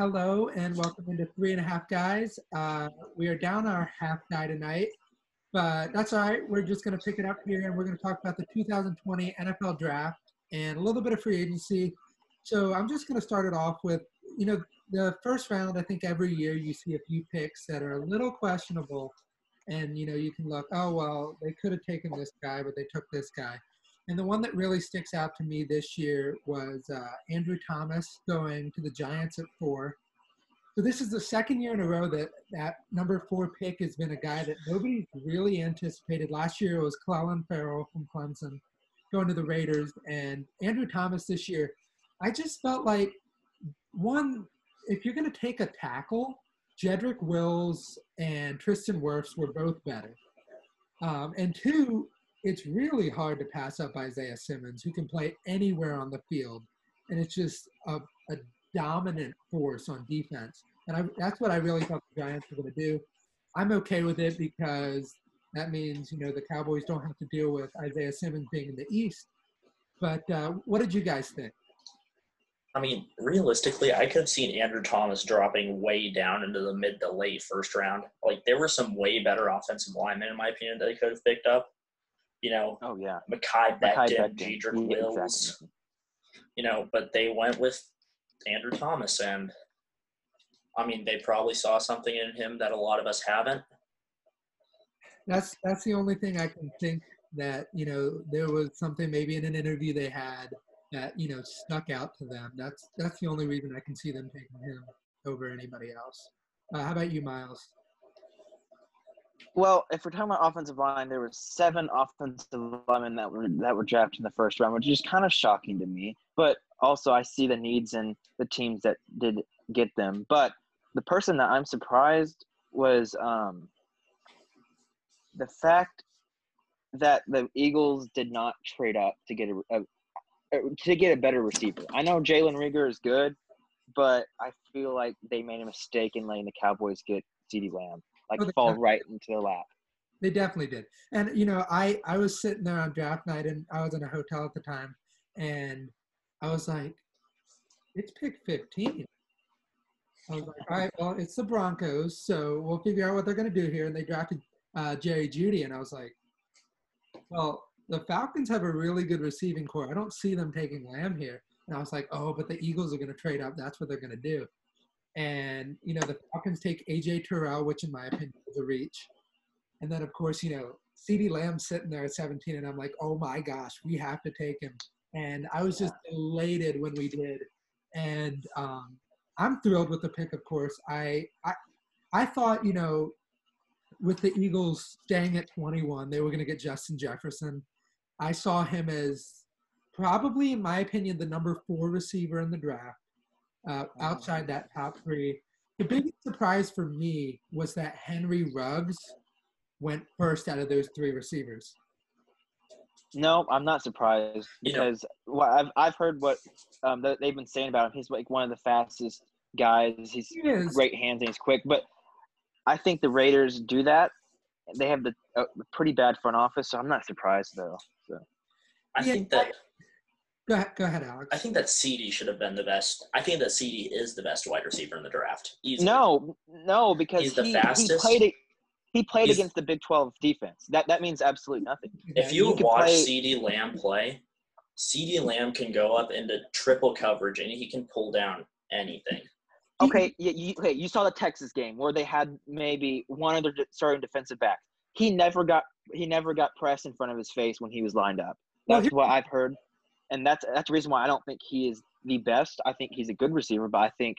Hello and welcome into Three and a Half Guys. Uh, we are down our half guy tonight, but that's all right. We're just going to pick it up here and we're going to talk about the 2020 NFL Draft and a little bit of free agency. So I'm just going to start it off with, you know, the first round. I think every year you see a few picks that are a little questionable, and you know you can look, oh well, they could have taken this guy, but they took this guy. And the one that really sticks out to me this year was uh, Andrew Thomas going to the Giants at four. So this is the second year in a row that that number four pick has been a guy that nobody really anticipated. Last year it was Clelin Ferrell from Clemson going to the Raiders, and Andrew Thomas this year. I just felt like one, if you're going to take a tackle, Jedrick Wills and Tristan Wirfs were both better. Um, and two, it's really hard to pass up Isaiah Simmons, who can play anywhere on the field, and it's just a, a dominant force on defense. And I, that's what I really thought the Giants were going to do. I'm okay with it because that means you know the Cowboys don't have to deal with Isaiah Simmons being in the East. But uh, what did you guys think? I mean, realistically, I could have seen Andrew Thomas dropping way down into the mid to late first round. Like there were some way better offensive linemen, in my opinion, that they could have picked up you know, oh yeah, Mekhi Becton, Jedrick Wills, exactly. you know, but they went with Andrew Thomas, and I mean, they probably saw something in him that a lot of us haven't. That's that's the only thing I can think that you know there was something maybe in an interview they had that you know stuck out to them. That's that's the only reason I can see them taking him over anybody else. Uh, how about you, Miles? Well, if we're talking about offensive line, there were seven offensive linemen that were that were drafted in the first round, which is kind of shocking to me. But also, I see the needs and the teams that did get them. But the person that I'm surprised was um, the fact that the Eagles did not trade up to get a, a to get a better receiver. I know Jalen Reagor is good, but I feel like they made a mistake in letting the Cowboys get CeeDee Lamb like oh, fall right into their lap. They definitely did. And you know, I I was sitting there on draft night, and I was in a hotel at the time, and I was like, "It's pick 15." I was like, "All right, well, it's the Broncos, so we'll figure out what they're going to do here." And they drafted uh, Jerry Jeudy, and I was like, "Well, the Falcons have a really good receiving core. I don't see them taking Lamb here." And I was like, "Oh, but the Eagles are going to trade up. That's what they're going to do." And, you know, the Falcons take AJ Terrell, which in my opinion is a reach. And then, of course, you know, CeeDee Lamb sitting there at 17, and I'm like, oh my gosh, we have to take him. And I was just elated when we did. And um, I'm thrilled with the pick, of course. I, I, I thought, you know, with the Eagles staying at 21, they were going to get Justin Jefferson. I saw him as probably, in my opinion, the number four receiver in the draft uh, outside that top three. The biggest surprise for me was that Henry Ruggs went first out of those three receivers. No, I'm not surprised because well, I've I've heard what um, they've been saying about him. He's like one of the fastest guys. He's he great hands and he's quick. But I think the Raiders do that. They have the uh, pretty bad front office, so I'm not surprised though. So. I yeah, think that Go ahead, go ahead, Alex. I think that CeeDee should have been the best. I think that CeeDee is the best wide receiver in the draft. Easily. No, no, because he's the he, fastest. He played, he played he's, against the Big Twelve defense. That that means absolutely nothing. If you, you watch play, CeeDee Lamb play, CeeDee Lamb can go up into triple coverage and he can pull down anything. Okay, you, you, okay, you saw the Texas game where they had maybe one of their starting defensive backs. He never got he never got pressed in front of his face when he was lined up. That's well, what I've heard and that's that's the reason why I don't think he is the best. I think he's a good receiver, but I think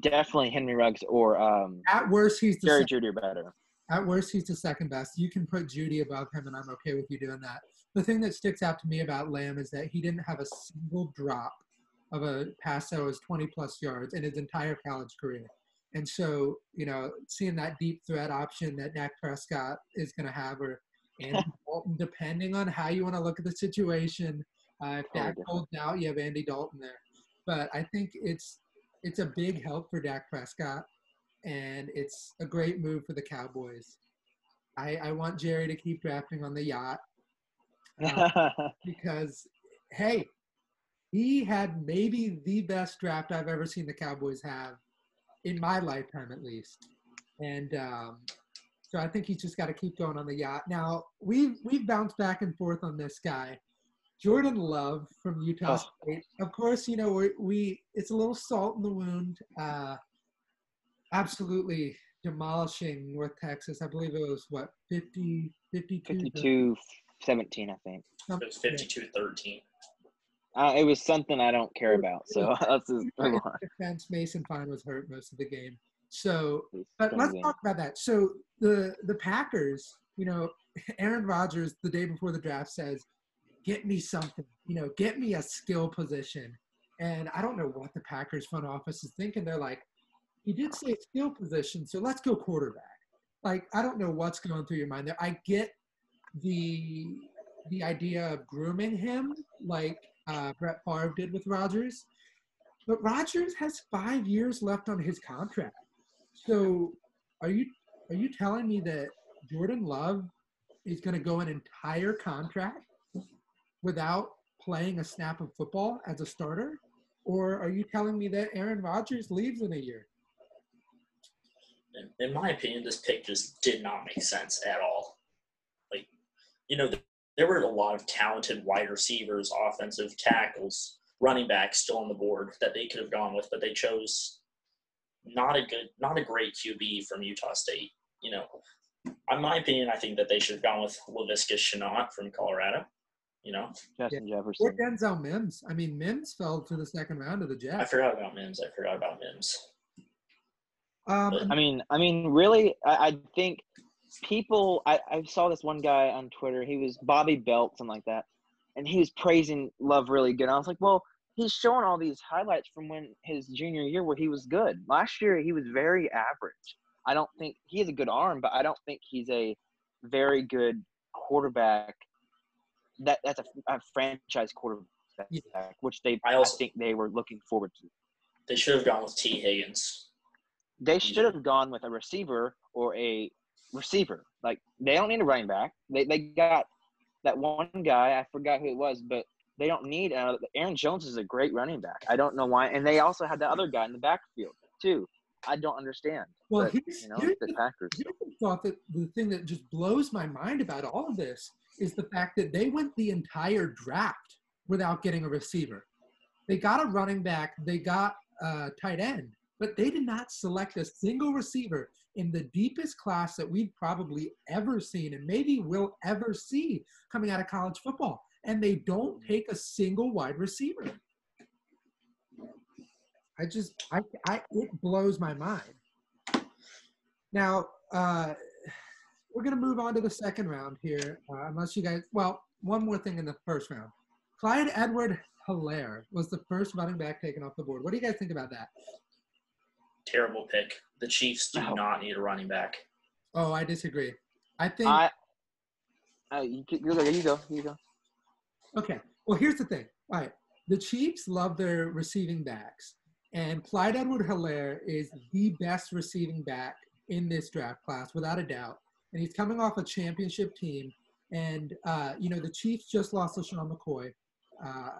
definitely Henry Ruggs or um, at worst he's the Jerry Jeudy are better. At worst, he's the second best. You can put Jeudy above him, and I'm okay with you doing that. The thing that sticks out to me about Lamb is that he didn't have a single drop of a pass that was 20 plus yards in his entire college career. And so, you know, seeing that deep threat option that Dak Prescott is going to have, or and depending on how you want to look at the situation, uh, if Dak holds out, you have Andy Dalton there. But I think it's it's a big help for Dak Prescott, and it's a great move for the Cowboys. I, I want Jerry to keep drafting on the yacht uh, because, hey, he had maybe the best draft I've ever seen the Cowboys have in my lifetime at least. And um, so I think he's just got to keep going on the yacht. Now we've we've bounced back and forth on this guy, Jordan Love from Utah Oh. State. Of course, you know we, we it's a little salt in the wound. Uh, absolutely demolishing North Texas. I believe it was what 50, 52, 52 17, I think. something- It was 52-13. Uh, it was something I don't care about. So let's just move on. defense, Mason Fine was hurt most of the game. So, but let's talk about that. So the the Packers, you know, Aaron Rodgers the day before the draft says, "Get me something, you know, get me a skill position." And I don't know what the Packers front office is thinking. They're like, "He did say skill position, so let's go quarterback." Like I don't know what's going through your mind there. I get the the idea of grooming him, like uh, Brett Favre did with Rodgers. But Rodgers has five years left on his contract. So are you are you telling me that Jordan Love is going to go an entire contract without playing a snap of football as a starter? Or are you telling me that Aaron Rodgers leaves in a year? in, my opinion, this pick just did not make sense at all. Like, you know, th- there were a lot of talented wide receivers, offensive tackles, running backs still on the board that they could have gone with, but they chose not a good, not a great QB from Utah State. You know, in my opinion, I think that they should have gone with Laviska Shenault from Colorado. You know, Justin Or Jefferson. Denzel Mims. I mean, Mims fell to the second round of the Jets. I forgot about Mims. I forgot about Mims. Um, I mean, I mean, really, I, I think people. I, I saw this one guy on Twitter. He was Bobby Belt, something like that, and he was praising Love really good. I was like, well, he's showing all these highlights from when his junior year where he was good. Last year, he was very average. I don't think he has a good arm, but I don't think he's a very good quarterback. That that's a, a franchise quarterback, Yeah. which they I I, also- think they were looking forward to. They should have gone with Tee Higgins. They should have gone with a receiver or a receiver. Like they don't need a running back. They they got that one guy. I forgot who it was, but they don't need another. Aaron Jones is a great running back. I don't know why. And they also had the other guy in the backfield too. I don't understand. well, but, here's, you know, here's the the Packers. Here's the thought that the thing that just blows my mind about all of this is the fact that they went the entire draft without getting a receiver. They got a running back, they got a tight end, but they did not select a single receiver in the deepest class that we've probably ever seen and maybe will ever see coming out of college football. And they don't take a single wide receiver. I just, I, I, it blows my mind. Now, uh, we're going to move on to the second round here, uh, unless you guys, well, one more thing in the first round. Clyde Edward Helaire was the first running back taken off the board. What do you guys think about that? Terrible pick. The Chiefs do No. not need a running back. Oh, I disagree. I think, I. Uh, you, you go. You go. You go. okay, well, here's the thing. All right, the Chiefs love their receiving backs, and Clyde Edward Helaire is the best receiving back in this draft class, without a doubt. And he's coming off a championship team. And, uh, you know, the Chiefs just lost LeSean McCoy. Uh,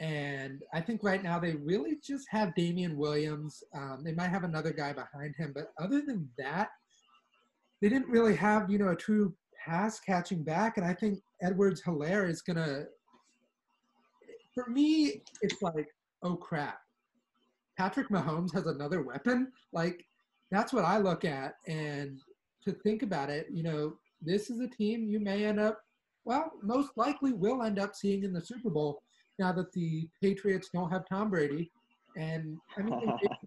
and I think right now they really just have Damien Williams. Um, they might have another guy behind him. But other than that, they didn't really have, you know, a true pass catching back. And I think Edwards Helaire is to, for me, it's like, oh crap. Patrick Mahomes has another weapon. Like, that's what I look at. And to think about it, you know, this is a team you may end up, well, most likely will end up seeing in the Super Bowl now that the Patriots don't have Tom Brady. And I mean,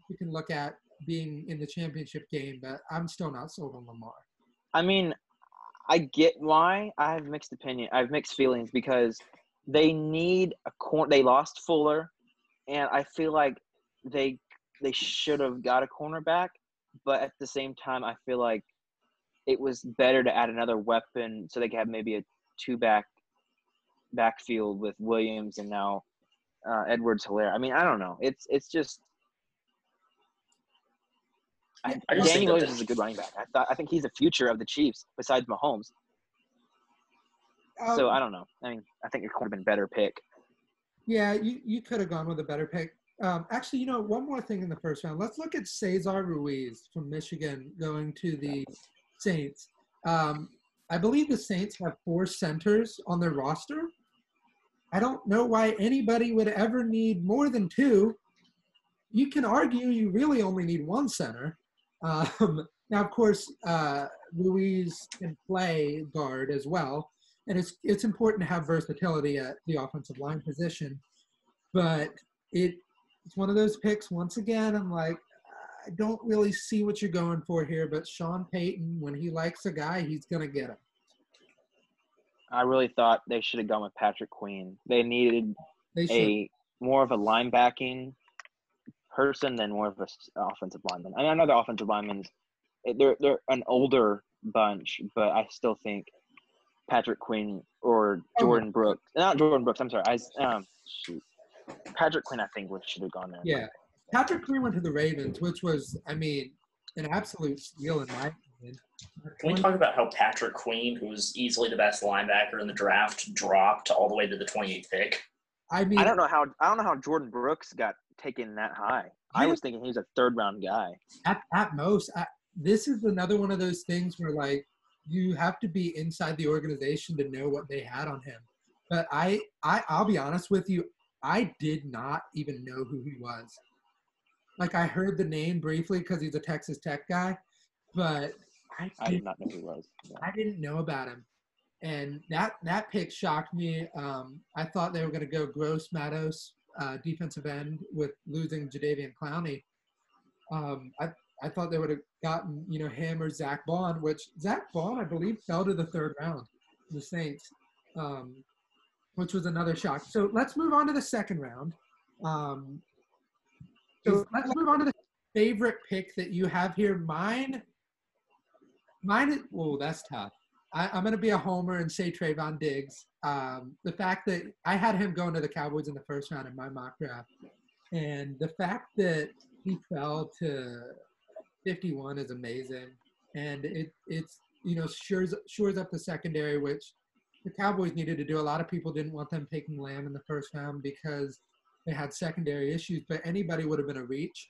you can look at being in the championship game, but I'm still not sold on Lamar. I mean, I get why. I have mixed opinion. I have mixed feelings because they need a corner. They lost Fuller, and I feel like they they should have got a cornerback. But at the same time, I feel like it was better to add another weapon so they could have maybe a two back backfield with Williams and now uh, Edwards Helaire. I mean, I don't know. It's it's just. I, I Danny Williams is a good running back. I thought I think he's the future of the Chiefs besides Mahomes. so Um, I don't know. I mean, I think it could have been a better pick. Yeah, you, you could have gone with a better pick. Um, actually, you know, one more thing in the first round. Let's look at Cesar Ruiz from Michigan going to the Saints. Um, I believe the Saints have four centers on their roster. I don't know why anybody would ever need more than two. You can argue you really only need one center. Um, now, of course, uh, Ruiz can play guard as well, and it's it's important to have versatility at the offensive line position. But it it's one of those picks. Once again, I'm like, I don't really see what you're going for here. But Sean Payton, when he likes a guy, he's gonna get him. I really thought they should have gone with Patrick Queen. They needed They a more of a linebacking person than more of an offensive lineman. And I know the offensive linemen, they're they're an older bunch, but I still think Patrick Queen or. Jordyn Brooks, not Jordyn Brooks. I'm sorry, I um shoot, Patrick Queen. I think would should have gone there. Yeah. Patrick Queen went to the Ravens, which was, I mean, an absolute steal in my opinion. Can we talk about how Patrick Queen, who was easily the best linebacker in the draft, dropped all the way to the 28th pick? I mean, I don't know how I don't know how Jordyn Brooks got taken that high. I was thinking he was a third round guy. at, at most, I, this is another one of those things where like you have to be inside the organization to know what they had on him. But I, I, I'll be honest with you, I did not even know who he was. Like I heard the name briefly because he's a Texas Tech guy, but I, I did, not know who he was. Yeah. I didn't know about him. And that that pick shocked me. Um, I thought they were going to go Gross Matos, uh, defensive end, with losing Jadeveon Clowney. Um, I I thought they would have gotten you know him or Zack Baun, which Zack Baun I believe fell to the third round, the Saints, um, which was another shock. So let's move on to the second round. Um, so let's move on to the favorite pick that you have here. Mine, mine. Is, whoa, that's tough. I, I'm going to be a homer and say Trevon Diggs. Um, the fact that I had him going to the Cowboys in the first round in my mock draft, and the fact that he fell to 51 is amazing, and it it's you know shores shores up the secondary, which the Cowboys needed to do. A lot of people didn't want them taking Lamb in the first round because they had secondary issues, but anybody would have been a reach.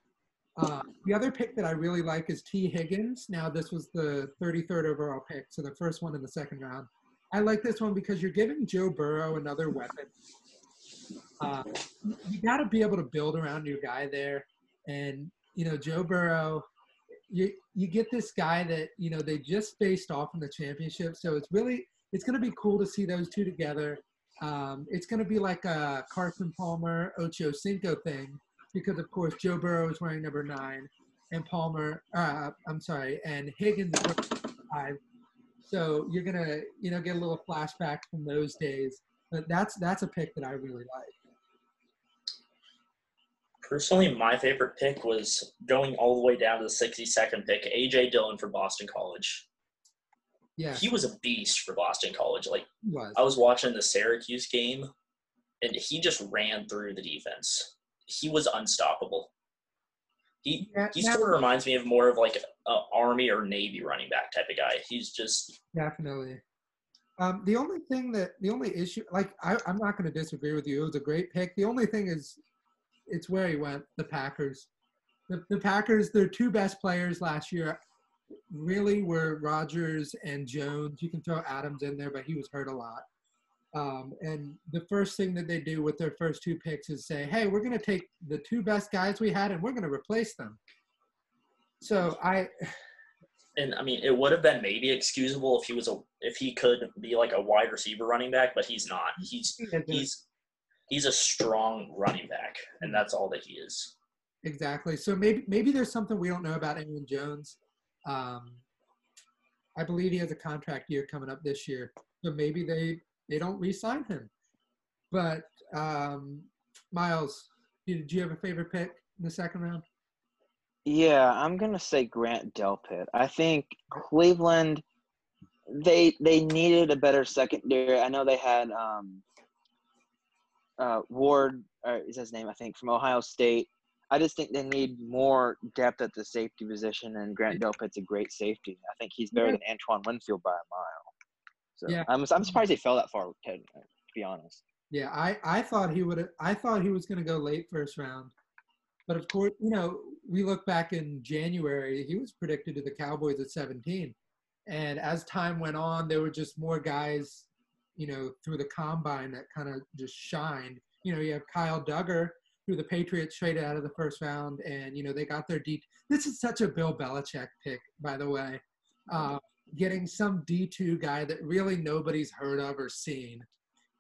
Uh, the other pick that I really like is Tee Higgins. Now, this was the 33rd overall pick, so the first one in the second round. I like this one because you're giving Joe Burrow another weapon. Uh, you got to be able to build around your guy there, and you know Joe Burrow. You you get this guy that you know they just faced off in the championship, so it's really it's going to be cool to see those two together. Um, it's going to be like a Carson Palmer Ocho Cinco thing because of course Joe Burrow is wearing number nine, and Palmer, uh, I'm sorry, and Higgins five. So you're gonna, you know, get a little flashback from those days. But that's that's a pick that I really like. Personally, my favorite pick was going all the way down to the 62nd pick, AJ Dillon for Boston College. Yeah, He was a beast for Boston College. Like was. I was watching the Syracuse game, and he just ran through the defense. He was unstoppable. He Yeah, he sort of reminds me of more of like a Army or Navy running back type of guy. He's just Definitely. Um, the only thing that the only issue, like I, I'm not going to disagree with you. It was a great pick. The only thing is, it's where he went. The Packers. The, the Packers. Their two best players last year, really were Rodgers and Jones. You can throw Adams in there, but he was hurt a lot. Um, and the first thing that they do with their first two picks is say, "Hey, we're going to take the two best guys we had and we're going to replace them." So I, and I mean it would have been maybe excusable if he was a if he could be like a wide receiver running back, but he's not. He's he's he's a strong running back, and that's all that he is. Exactly. So maybe maybe there's something we don't know about Aaron Jones. Um, I believe he has a contract year coming up this year, so maybe they they don't re-sign him. But um, Miles, did you have a favorite pick in the second round? Yeah, I'm gonna say Grant Delpit. I think Cleveland they they needed a better secondary. I know they had um uh Ward or is his name I think from Ohio State. I just think they need more depth at the safety position and Grant Delpit's a great safety. I think he's better than Antoine Winfield by a mile. So Yeah. I'm I'm surprised they fell that far to, to be honest. Yeah, I, I thought he would. I thought he was going to go late first round. But of course, you know, we look back in January, he was predicted to the Cowboys at 17. And as time went on, there were just more guys, you know, through the combine that kind of just shined. You know, you have Kyle Dugger, who the Patriots traded out of the first round, and you know they got their D. This is such a Bill Belichick pick, by the way. Uh, getting some D two guy that really nobody's heard of or seen,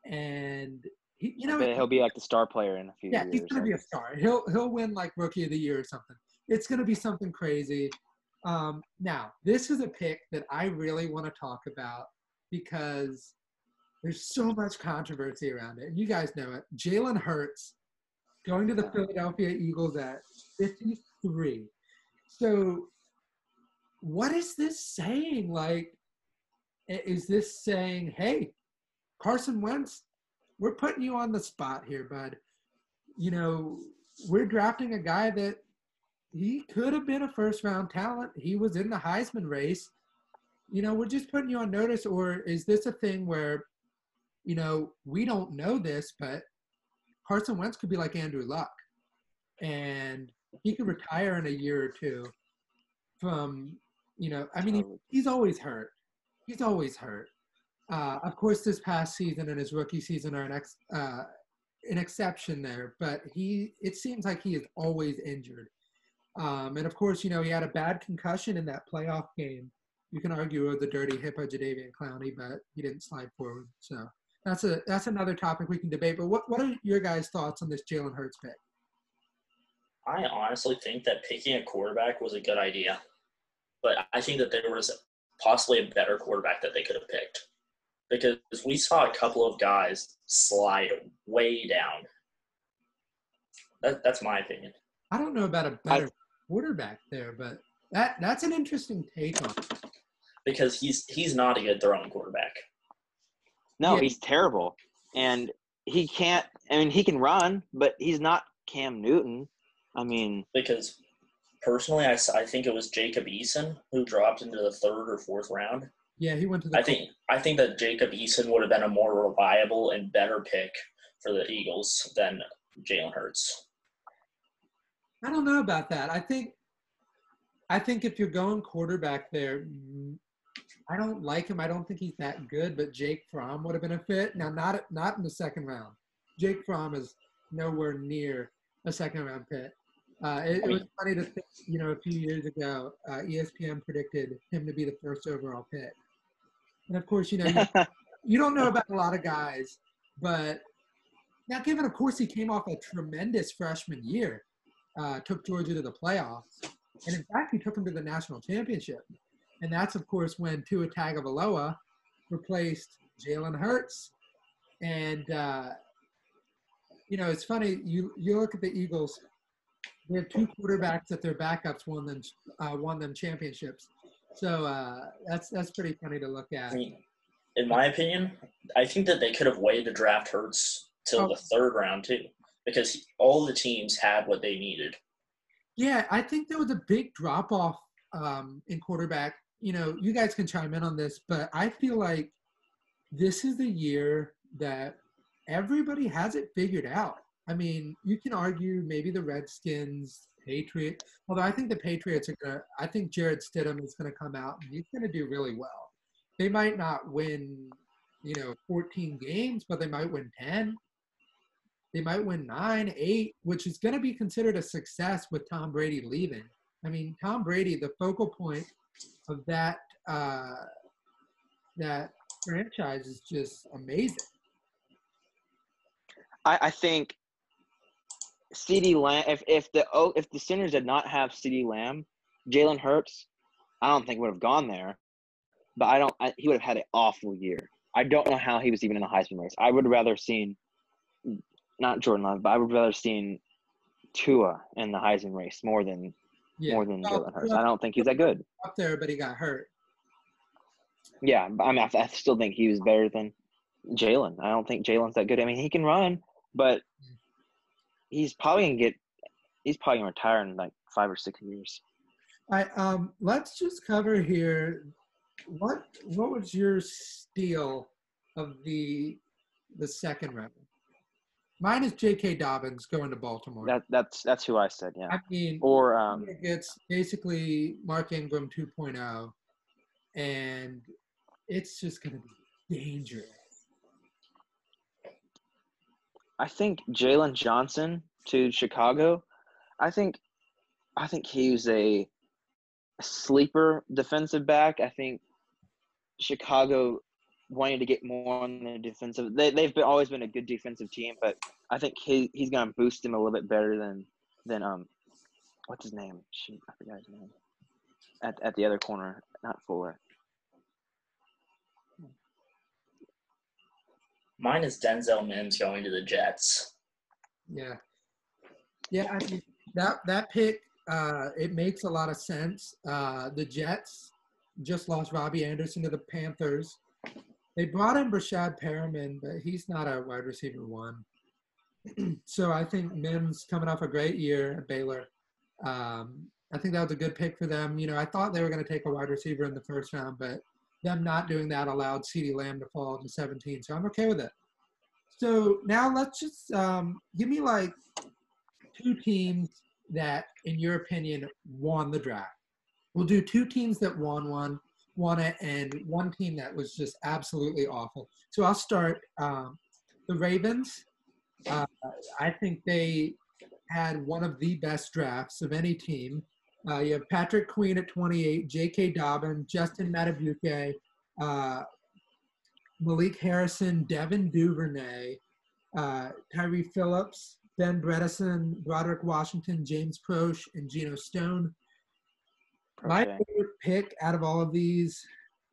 and he, you know he'll be like the star player in a few yeah, years. he's gonna be a star. He'll he'll win like rookie of the year or something. It's gonna be something crazy. Um, now, this is a pick that I really want to talk about because there's so much controversy around it. And you guys know it. Jalen Hurts going to the Philadelphia Eagles at 53. So, what is this saying? Like, is this saying, hey, Carson Wentz, we're putting you on the spot here, bud? You know, we're drafting a guy that he could have been a first round talent. He was in the Heisman race. You know, we're just putting you on notice, or is this a thing where, you know, we don't know this, but Carson Wentz could be like Andrew Luck, and he could retire in a year or two from, you know, I mean, he, he's always hurt. He's always hurt. Uh, of course, this past season and his rookie season are an ex, uh, an exception there, but he it seems like he is always injured. Um, and of course, you know, he had a bad concussion in that playoff game. You can argue with the dirty hippo Jadeveon Clowney, but he didn't slide forward. So that's a that's another topic we can debate. But what, what are your guys' thoughts on this Jalen Hurts pick? I honestly think that picking a quarterback was a good idea. But I think that there was possibly a better quarterback that they could have picked. Because we saw a couple of guys slide way down. That, that's my opinion. I don't know about a better quarterback there, but that that's an interesting take on it. Because he's he's not a good throwing quarterback. No, Yeah. he's terrible, and he can't. I mean, he can run, but he's not Cam Newton. I mean, Because personally, I, I think it was Jacob Eason who dropped into the third or fourth round. Yeah, he went to the. I think I think that Jacob Eason would have been a more reliable and better pick for the Eagles than Jalen Hurts. I don't know about that. I think, I think if you're going quarterback there, I don't like him. I don't think he's that good. But Jake Fromm would have been a fit. Now, not not in the second round. Jake Fromm is nowhere near a second round pick. Uh, it, it was funny to think, you know, a few years ago, uh, ESPN predicted him to be the first overall pick. And of course, you know, you, you don't know about a lot of guys, but now given, of course, he came off a tremendous freshman year, uh, took Georgia to the playoffs, and in fact, he took them to the national championship. And that's, of course, when Tua Tagovailoa replaced Jalen Hurts. And uh, you know, it's funny. You you look at the Eagles; they have two quarterbacks that their backups won them uh, won them championships. So uh, that's that's pretty funny to look I at. mean, in my opinion, I think that they could have waited to draft Hurts till Oh. the third round too, because all the teams had what they needed. Yeah, I think there was a big drop off um, in quarterback. You know, you guys can chime in on this, but I feel like this is the year that everybody has it figured out. I mean, you can argue maybe the Redskins, Patriots, although I think the Patriots are gonna. I think Jarrett Stidham is gonna come out and he's gonna do really well. They might not win, you know, 14 games, but they might win 10. They might win nine, eight, which is going to be considered a success with Tom Brady leaving. I mean, Tom Brady, the focal point of that uh, that franchise is just amazing. I, I think CeeDee Lamb. If if the oh, if the Sooners did not have CeeDee Lamb, Jalen Hurts, I don't think would have gone there. But I don't. I, he would have had an awful year. I don't know how he was even in the Heisman race. I would rather seen, not Jordan Love, but I would rather seen Tua in the Heisman race more than Yeah, more than Jalen Hurts. I don't think he's that good. up there, but he got hurt. Yeah, I mean, I, I still think he was better than Jalen. I don't think Jalen's that good. I mean, he can run, but he's probably gonna get. He's probably gonna retire in like five or six years. Right, um, let's just cover here. What what was your steal of the the second round? Mine is J.K. Dobbins going to Baltimore. That that's that's who I said. Yeah. I mean, Or um, it's basically Mark Ingram 2.0, and it's just going to be dangerous. I think Jaylon Johnson to Chicago. I think I think he's a sleeper defensive back. I think Chicago wanting to get more on the defensive. They they've been, always been a good defensive team, but I think he he's gonna boost him a little bit better than than um what's his name? Shoot, I forgot his name. At at the other corner, not Fuller. Mine is Denzel Mims going to the Jets. Yeah, yeah. I mean, that that pick uh, it makes a lot of sense. Uh, the Jets just lost Robbie Anderson to the Panthers. They brought in Breshad Perriman, but he's not a wide receiver one. so I think Mims coming off a great year at Baylor. Um, I think that was a good pick for them. You know, I thought they were going to take a wide receiver in the first round, but them not doing that allowed CeeDee Lamb to fall to 17. So I'm okay with it. So now let's just um, give me like two teams that, in your opinion, won the draft. We'll do two teams that won one, won it, and one team that was just absolutely awful. So I'll start. Um, the Ravens. Uh, I think they had one of the best drafts of any team. Uh, you have Patrick Queen at 28, J.K. Dobbin, Justin Madubuike, uh, Malik Harrison, Devin Duvernay, uh, Tyre Phillips, Ben Bredeson, Broderick Washington, James Proche, and Geno Stone. My Okay. favorite pick out of all of these,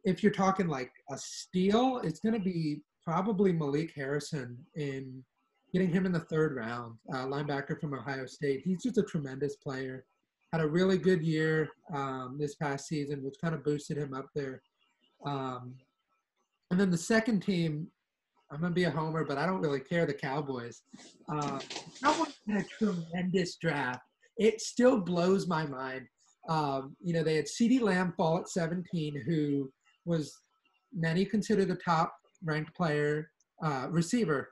if you're talking like a steal, it's going to be probably Malik Harrison in getting him in the third round, uh, linebacker from Ohio State. He's just a tremendous player. Had a really good year um, this past season, which kind of boosted him up there. Um, and then the second team, I'm gonna be a homer, but I don't really care. The Cowboys. Uh, Cowboys had a tremendous draft. It still blows my mind. Um, you know, they had CeeDee Lamb fall at 17, who was many consider the top ranked player uh, receiver.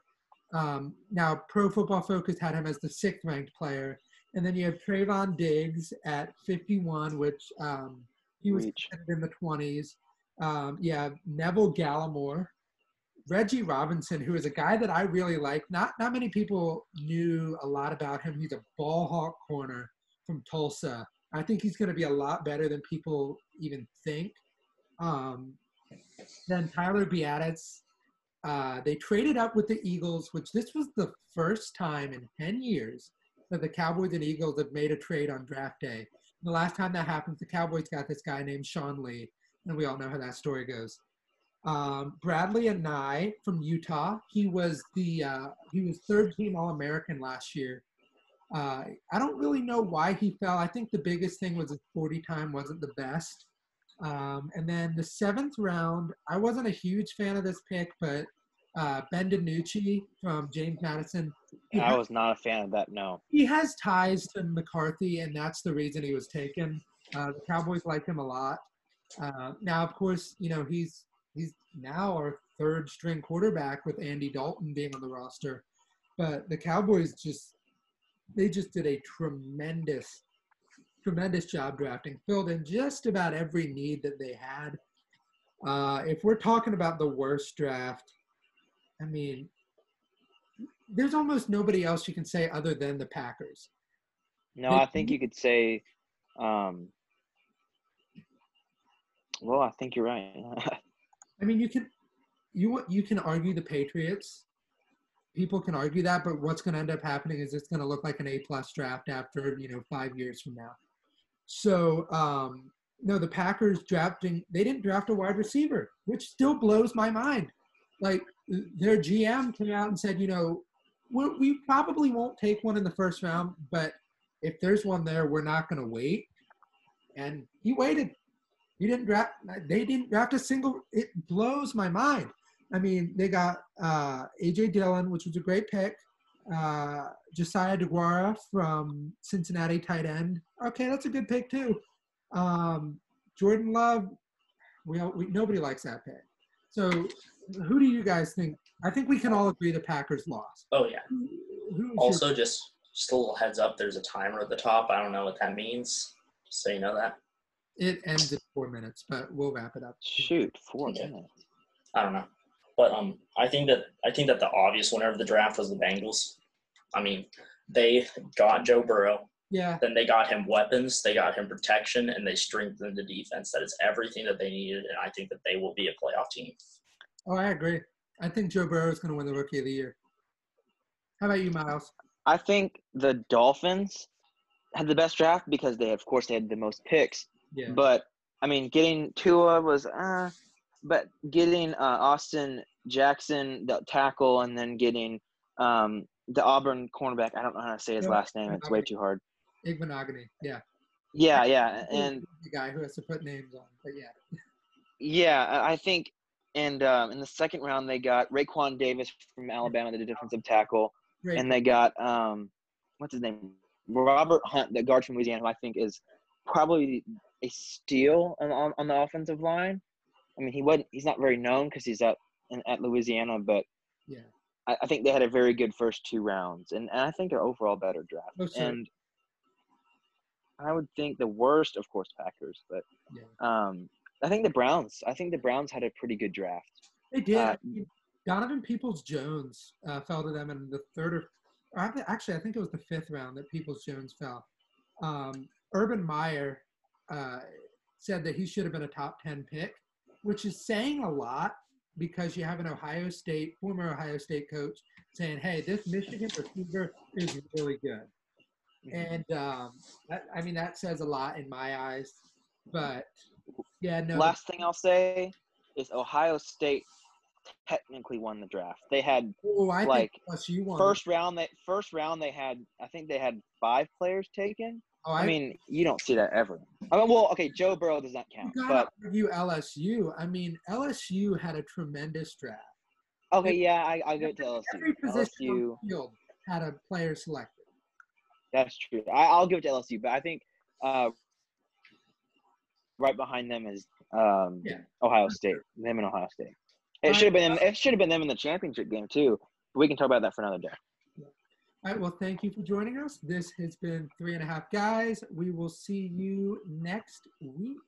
Um, now, Pro Football Focus had him as the sixth ranked player, and then you have Trevon Diggs at 51, which um, he was in the 20s. Um, you have Neville Gallimore, Reggie Robinson, who is a guy that I really like. Not not many people knew a lot about him. He's a ball hawk corner from Tulsa. I think he's going to be a lot better than people even think. Um, then Tyler Biadasz. Uh, they traded up with the Eagles, which this was the first time in 10 years that the Cowboys and Eagles have made a trade on draft day. The last time that happened, the Cowboys got this guy named Sean Lee, and we all know how that story goes. Um, Bradlee Anae from Utah. He was the uh, he was third team All American last year. Uh, I don't really know why he fell. I think the biggest thing was his 40 time wasn't the best. Um, and then the seventh round, I wasn't a huge fan of this pick, but uh, Ben DiNucci from James Madison. I was not a fan of that. No. he has ties to McCarthy, and that's the reason he was taken. Uh, the Cowboys like him a lot. Uh, now, of course, you know he's he's now our third string quarterback with Andy Dalton being on the roster, but the Cowboys just they just did a tremendous tremendous job drafting, filled in just about every need that they had. Uh, if we're talking about the worst draft, I mean, there's almost nobody else you can say other than the Packers. No, I think you could say. Um, well, I think you're right. I mean, you can you you can argue the Patriots. People can argue that, but what's going to end up happening is it's going to look like an A plus draft after you know five years from now. So um, no, the Packers drafting they didn't draft a wide receiver, which still blows my mind. Like their GM came out and said, you know, we we probably won't take one in the first round, but if there's one there, we're not going to wait. And he waited. He didn't draft. They didn't draft a single. It blows my mind. I mean, they got uh, AJ Dillon, which was a great pick. Uh, Josiah DeGuara from Cincinnati, tight end. Okay, that's a good pick too. Um, Jordan Love. We, we nobody likes that pick. So Who do you guys think? I think we can all agree the Packers lost. Oh yeah. Who- who's your- Also, just just a little heads up. There's a timer at the top. I don't know what that means. Just so you know that. it ends in four minutes, but we'll wrap it up. Shoot, four Okay. minutes. I don't know. But um, I think that I think that the obvious winner of the draft was the Bengals. I mean, they got Joe Burrow, Yeah, then they got him weapons, they got him protection, and they strengthened the defense. That is everything that they needed, and I think that they will be a playoff team. oh, I agree. I think Joe Burrow is going to win the Rookie of the Year. How about you, Miles? I think the Dolphins had the best draft because they, of course, they had the most picks. Yeah, But I mean, getting Tua was, uh, but getting uh, Austin Jackson, the tackle, and then getting um, the Auburn cornerback. I don't know how to say his last name. It's way too hard. Igbinoghene. Yeah, Yeah, yeah, and the guy who has to put names on. But yeah, yeah, I I think. And um, in the second round, they got Raekwon Davis from Alabama, the defensive tackle, great. and they got um, what's his name, Robert Hunt, the guard from Louisiana, who I think is probably a steal on, on, on the offensive line. I mean, he wasn't. He's not very known because he's at in, at Louisiana, but yeah, I, I think they had a very good first two rounds, and, and I think they're overall better draft. Oh. And I would think the worst, of course, Packers, but yeah. um, I think the Browns. I think the Browns had a pretty good draft. They did. Uh, Donovan Peoples Jones uh, fell to them in the third or, or actually, I think it was the fifth round that Peoples Jones fell. Um, Urban Meyer uh, said that he should have been a top 10 pick, which is saying a lot because you have an Ohio State, former Ohio State coach saying, hey, this Michigan receiver is really good. And um, that, I mean, that says a lot in my eyes. But yeah, no. Last thing I'll say is Ohio State technically won the draft. They had oh, I like, think plus you won. first round. They first round they had. I think they had five players taken. Oh, I mean, you don't see that ever. I mean, well, okay, Joe Burrow does not count, You but argue LSU. I mean, LSU had a tremendous draft. okay, yeah, I I'll give it to LSU. Every position LSU, on the field had a player selected. that's true. I, I'll give it to LSU, but I think uh, right behind them is um, Yeah. Ohio State. Them and Ohio State. It should have been. them- It should have been them in the championship game too. But we can talk about that for another day. All right. Well, thank you for joining us. This has been three and a half guys. We will see you next week.